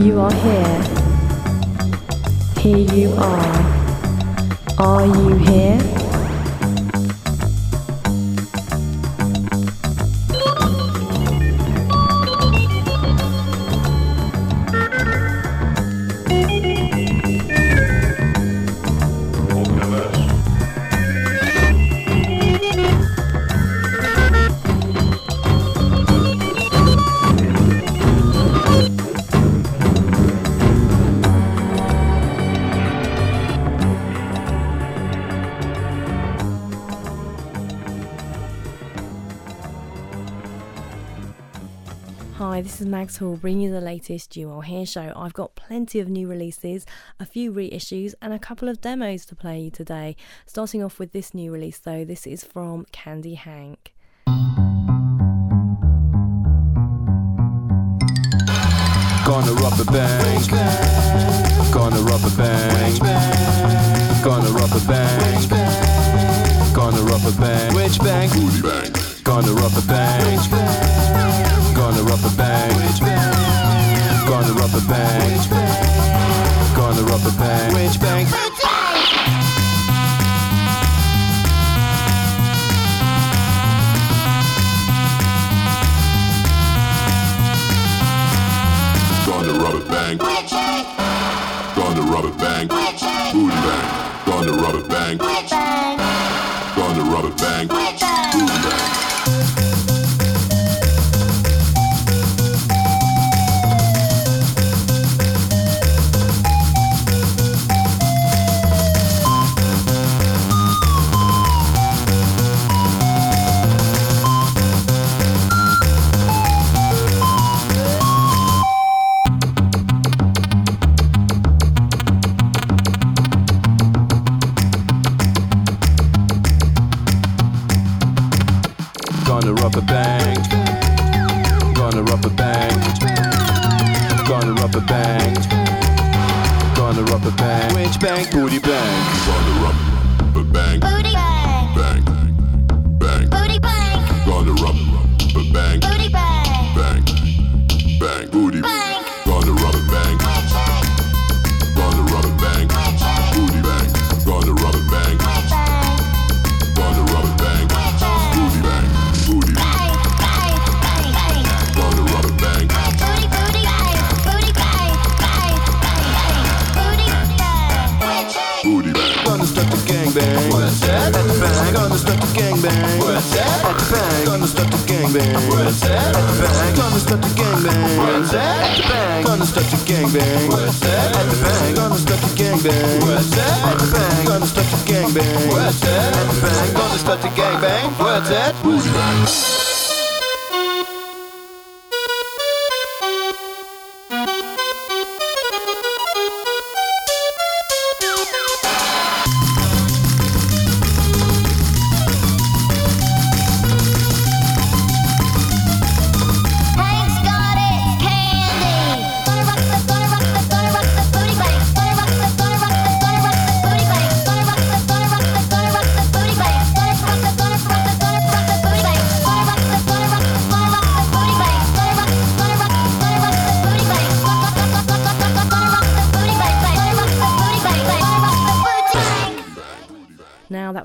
You are here. Here you are. Are you here? This is Mags Hall bringing you the latest You Hair show. I've got plenty of new releases, a few reissues, and a couple of demos to play you today. Starting off with this new release though, this is from Candy Hank. Gonna rubber bang, gonna rubber bang, gonna rubber bang, gonna rubber bang, which bang, booty bang, gonna rubber bang. Gonna rubber bang. Gonna rubber bang. Gonna rubber bang. Which bang? Gonna rubber bang. Gonna rubber bang. Booty bang. Gonna rubber bang. Gonna rubber bang. Booty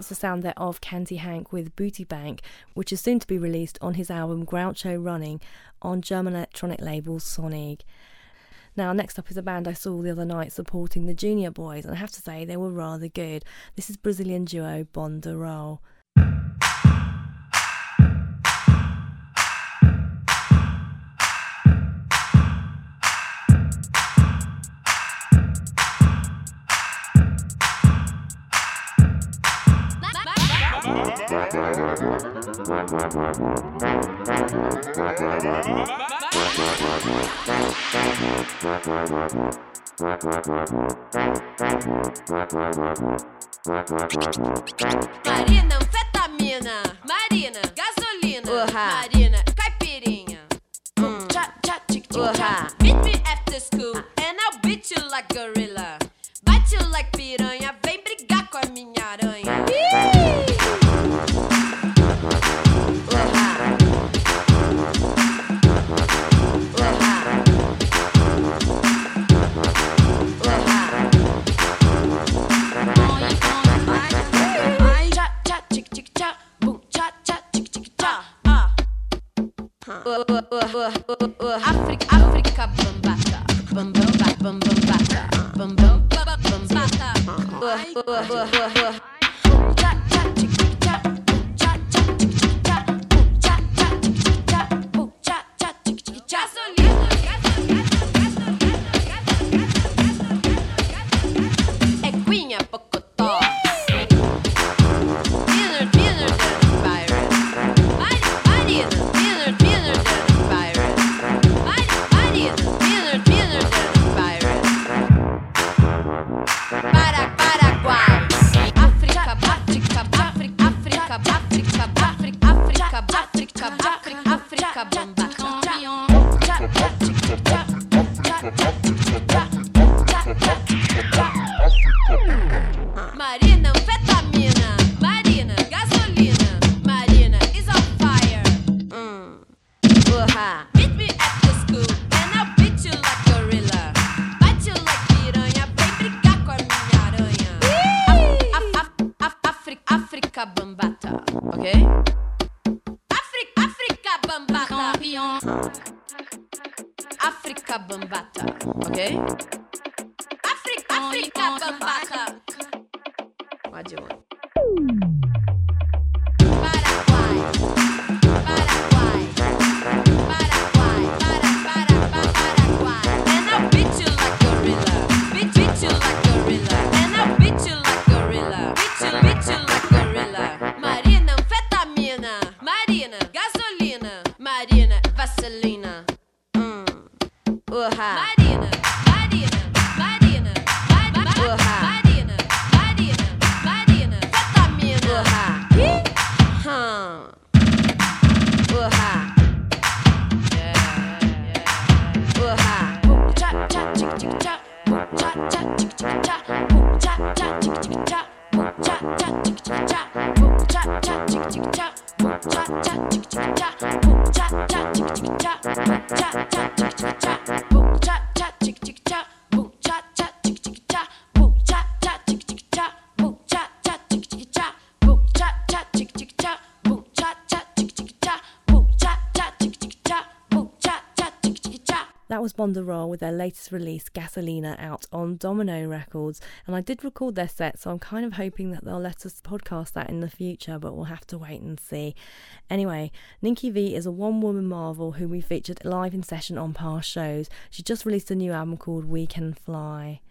bang. sound there of Candie Hank with Booty Bang, which is soon to be released on his album Groucho Running on German electronic label Sonic. Now, next up is a band I saw the other night supporting the Junior Boys, and I have to say they were rather good. This is Brazilian duo Bonde do Rolê. Marina, anfetamina. Marina, gasolina. Uh -huh. Marina, caipirinha. Mm. Cha, cha, chick, chick, uh -huh. Meet me after school and I'll beat you like gorilla. Bite you like piranha, África, África bambata, bambamba, bam, bambamba, bam, bata. cha cha cha cha. was Bonde do Rolê with their latest release, Gasolina, out on Domino Records. And I did record their set, so I'm kind of hoping that they'll let us podcast that in the future, but we'll have to wait and see. Anyway, Ninki V is a one woman marvel who we featured live in session on past shows. She just released a new album called We Can Fly.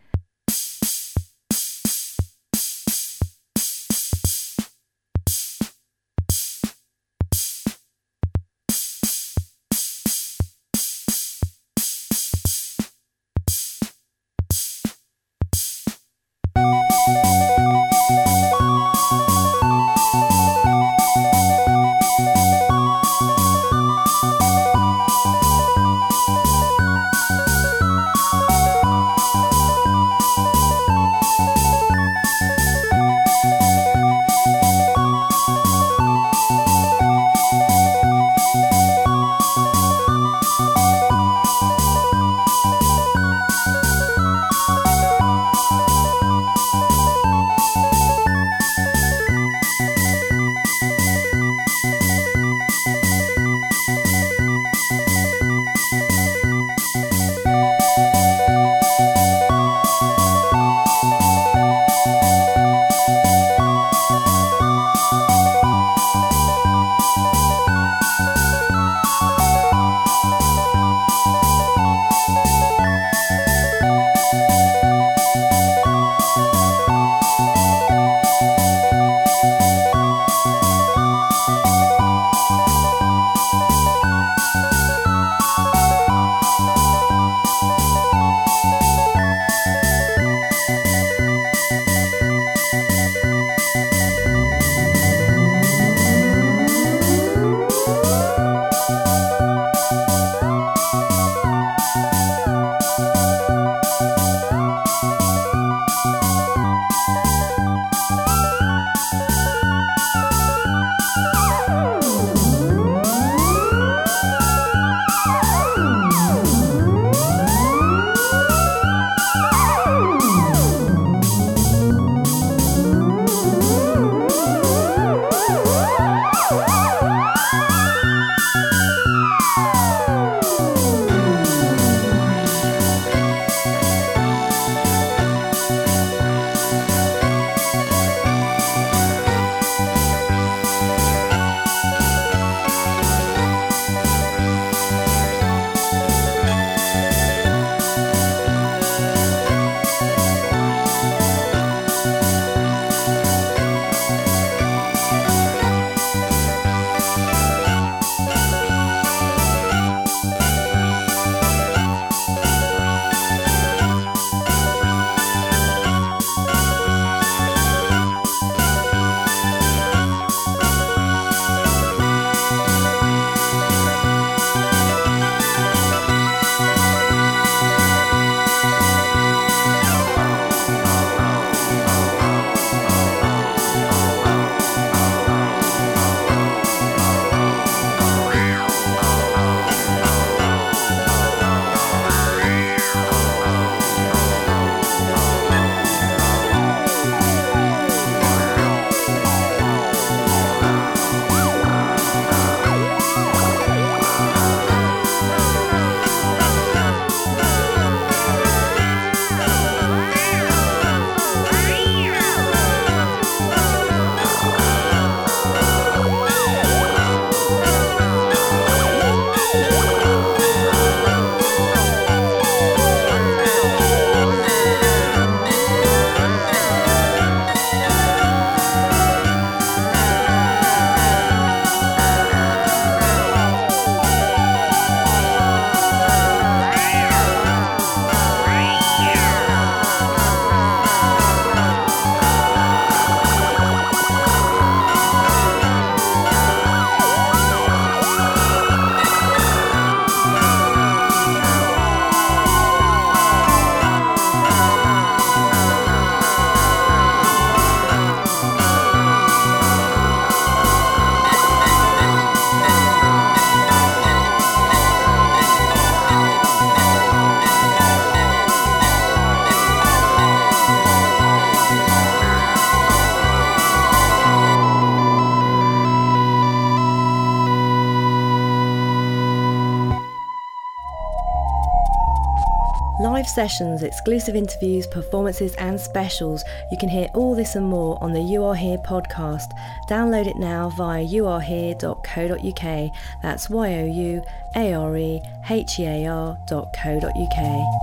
Sessions, exclusive interviews, performances, and specials. You can hear all this and more on the You Are Here podcast. Download it now via youarehere.co.uk. That's Y O U A R E H E A R.co.uk.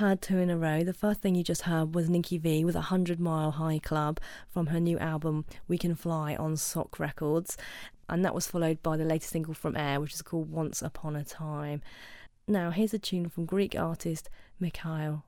Heard two in a row. The first thing you just heard was Ninki V with a 100 Mile High Club from her new album We Can Fly on Sock Records. And that was followed by the latest single from Air, which is called Once Upon a Time. Now, here's a tune from Greek artist Mikhail.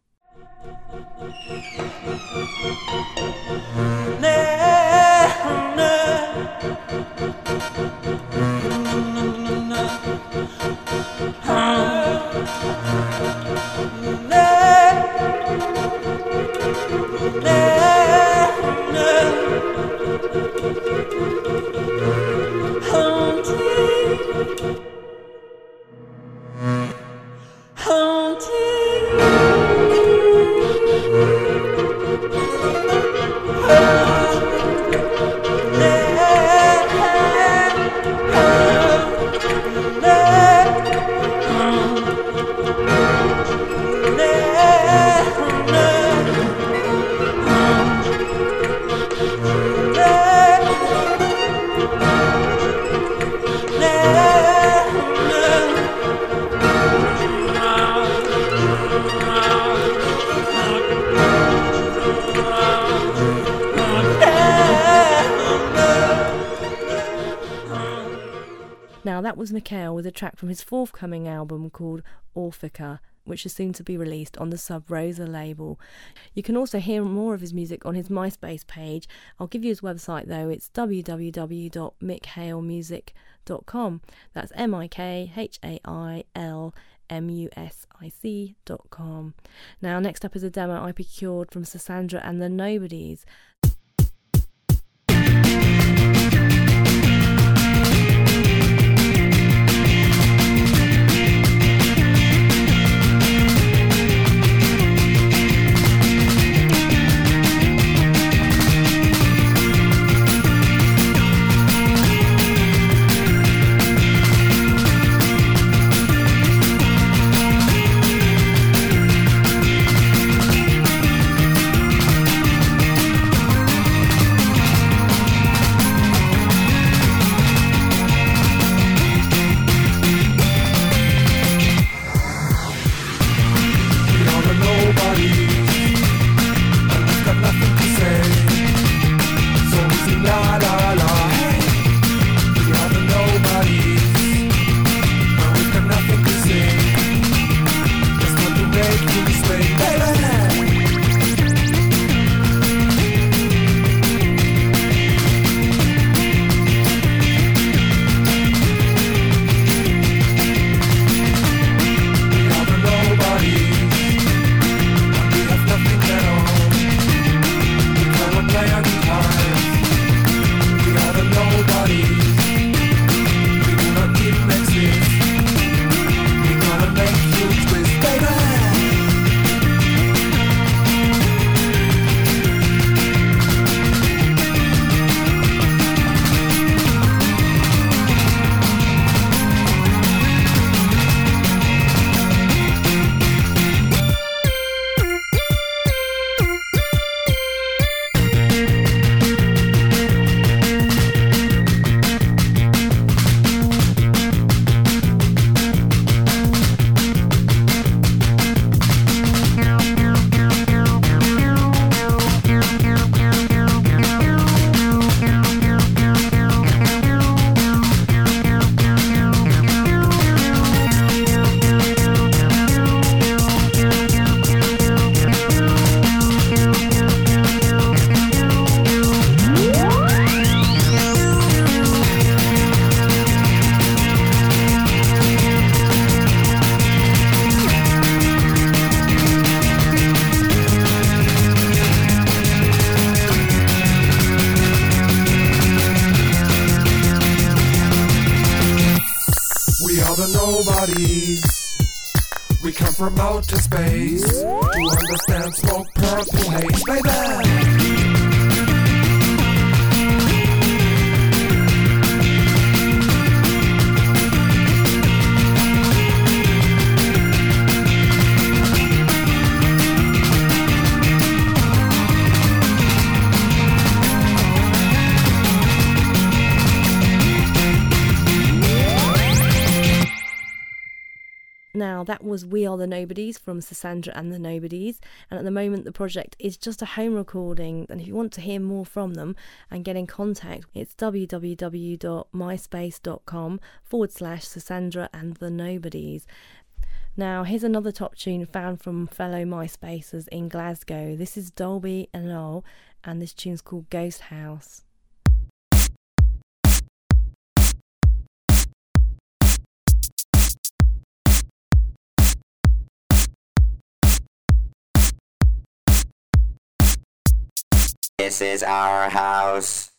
Hunting. That was Mikhail with a track from his forthcoming album called Orphica, which is soon to be released on the Sub Rosa label. You can also hear more of his music on his MySpace page. I'll give you his website though, it's www.mikhailmusic.com. That's M I K H A I L M U S I C dot com. Now, next up is a demo I procured from Sassandra and the Nobodies. Outer space to understand smoke purple haze, baby. Now, that was We Are the Nobodies from Sassandra and the Nobodies. And at the moment, the project is just a home recording. And if you want to hear more from them and get in contact, it's www.myspace.com forward slash Sassandra and the Nobodies. Now, here's another top tune found from fellow MySpacers in Glasgow. This is Dolby and All, and this tune's called Ghost House. This is our house.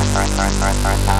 Thank you.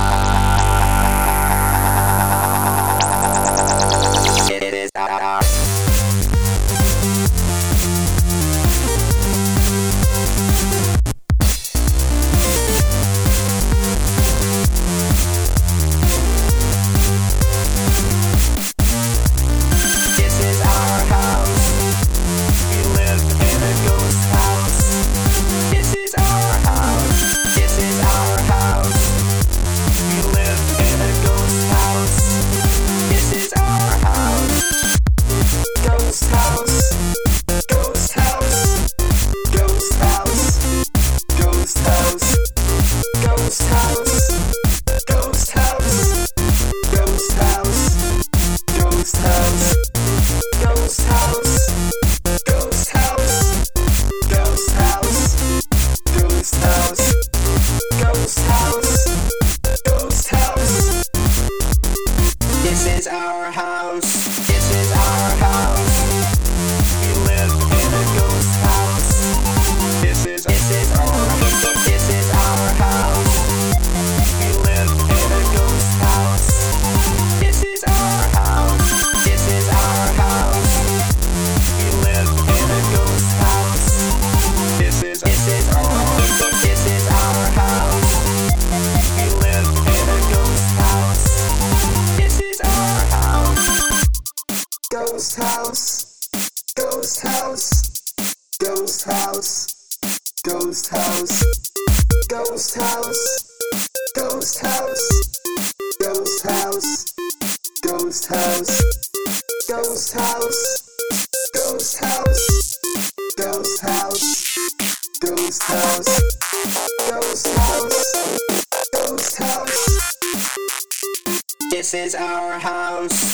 is our house.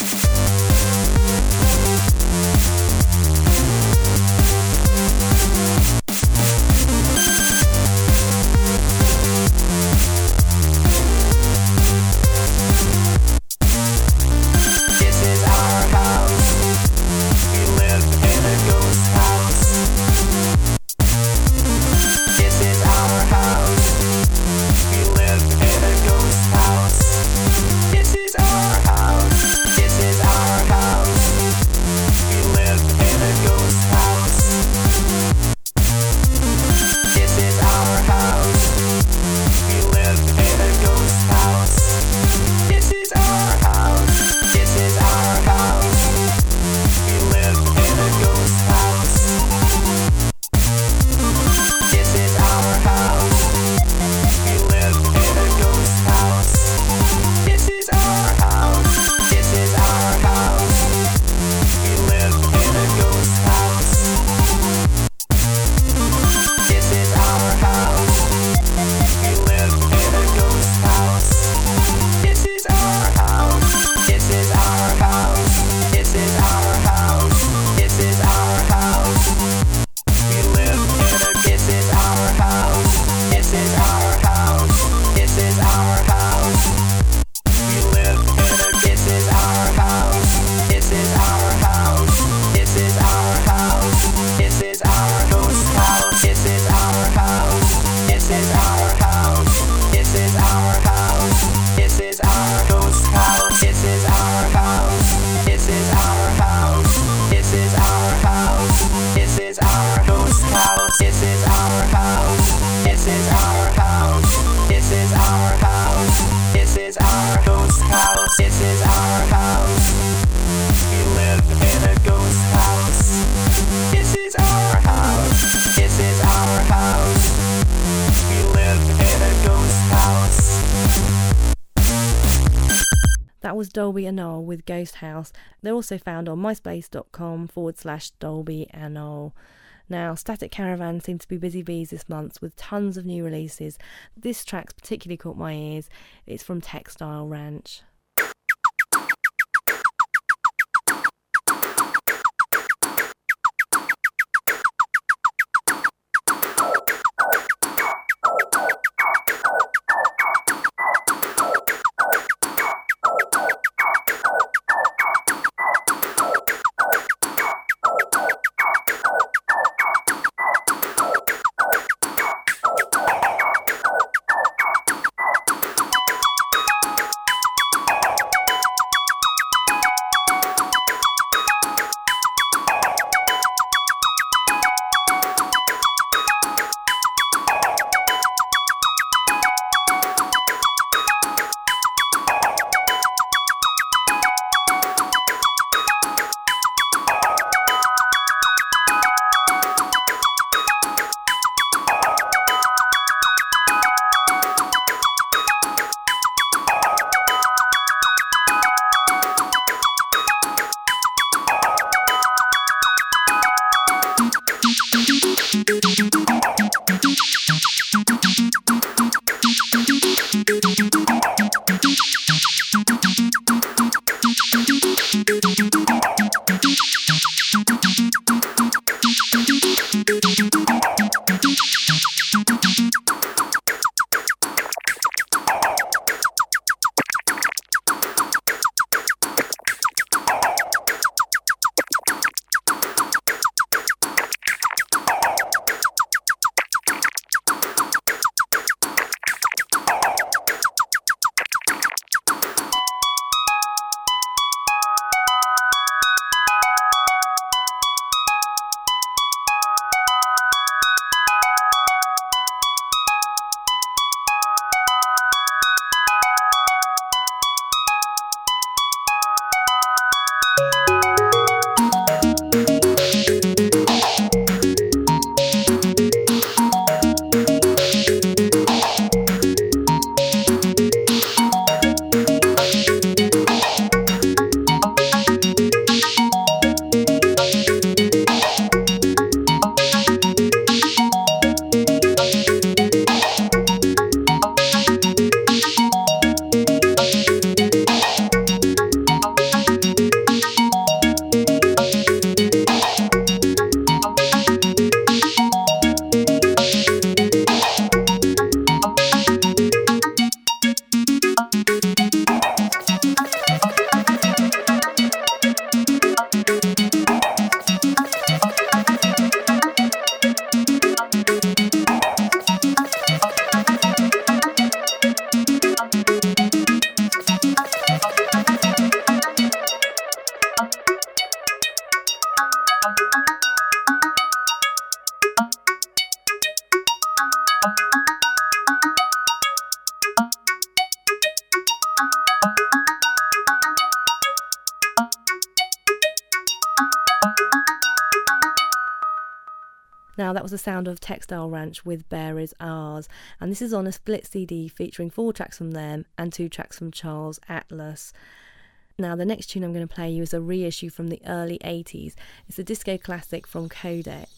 That was Dolby Annol with Ghost House. They're also found on myspace.com forward slash Dolby Annol. Now, Static Caravan seem to be busy bees this month with tons of new releases. This track's particularly caught my ears. It's from Textile Ranch. Was the sound of Textile Ranch with Bear Is Ours, and this is on a split CD featuring four tracks from them and two tracks from Charles Atlas. Now, the next tune I'm going to play you is a reissue from the early 80s. It's a disco classic from Kodak.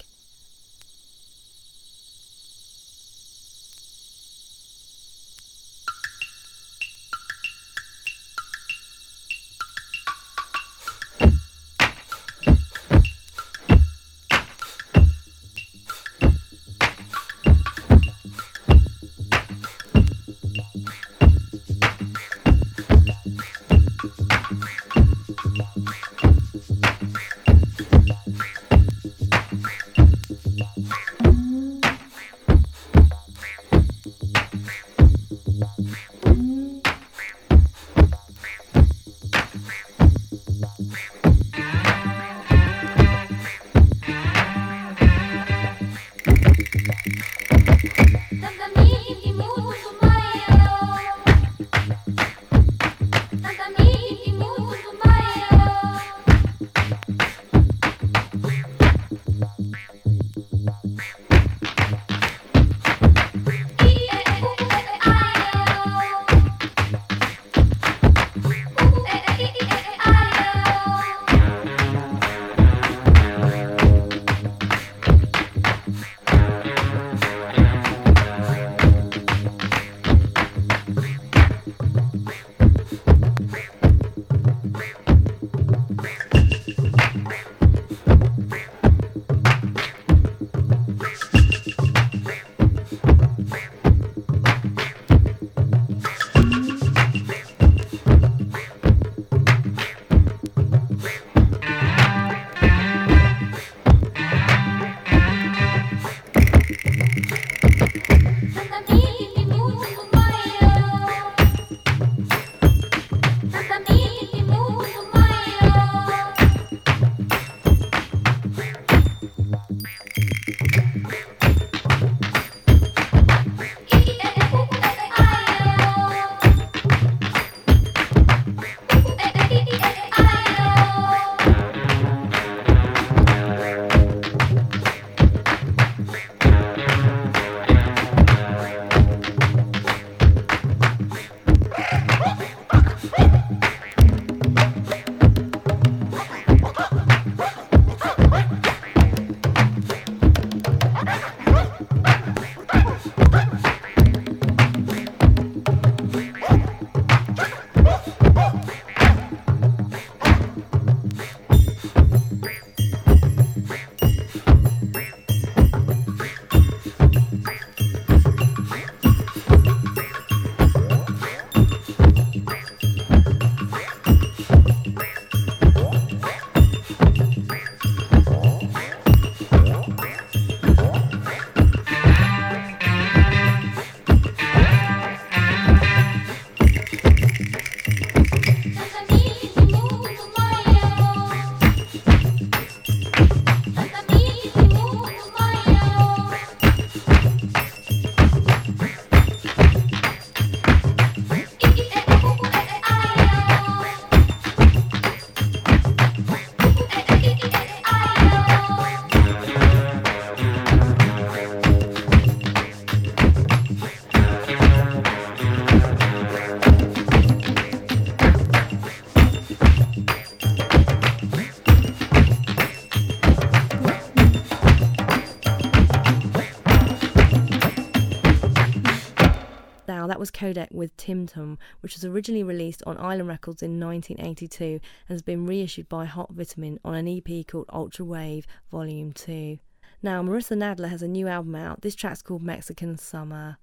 Kodak with Tim Tum, which was originally released on Island Records in 1982 and has been reissued by Hot Vitamin on an EP called Ultra Wave Volume 2. Now, Marissa Nadler has a new album out. This track's called Mexican Summer.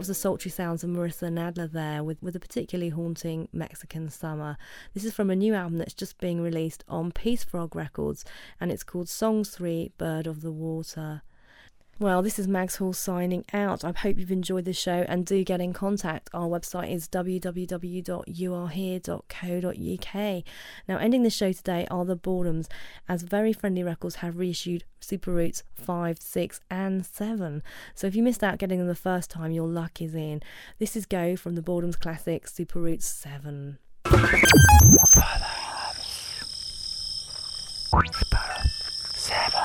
Was the sultry sounds of Marissa Nadler there with, with a particularly haunting Mexican summer. This is from a new album that's just being released on Peacefrog Records and it's called Songs 3 Bird on the Water. Well, this is Mags Hall signing out. I hope you've enjoyed the show and do get in contact. Our website is www.youarehere.co.uk. Now, ending the show today are the Boredoms, as Very Friendly Records have reissued Super Roots 5, 6, and 7. So if you missed out getting them the first time, your luck is in. This is Go from the Boredoms Classic Super Roots 7. Seven.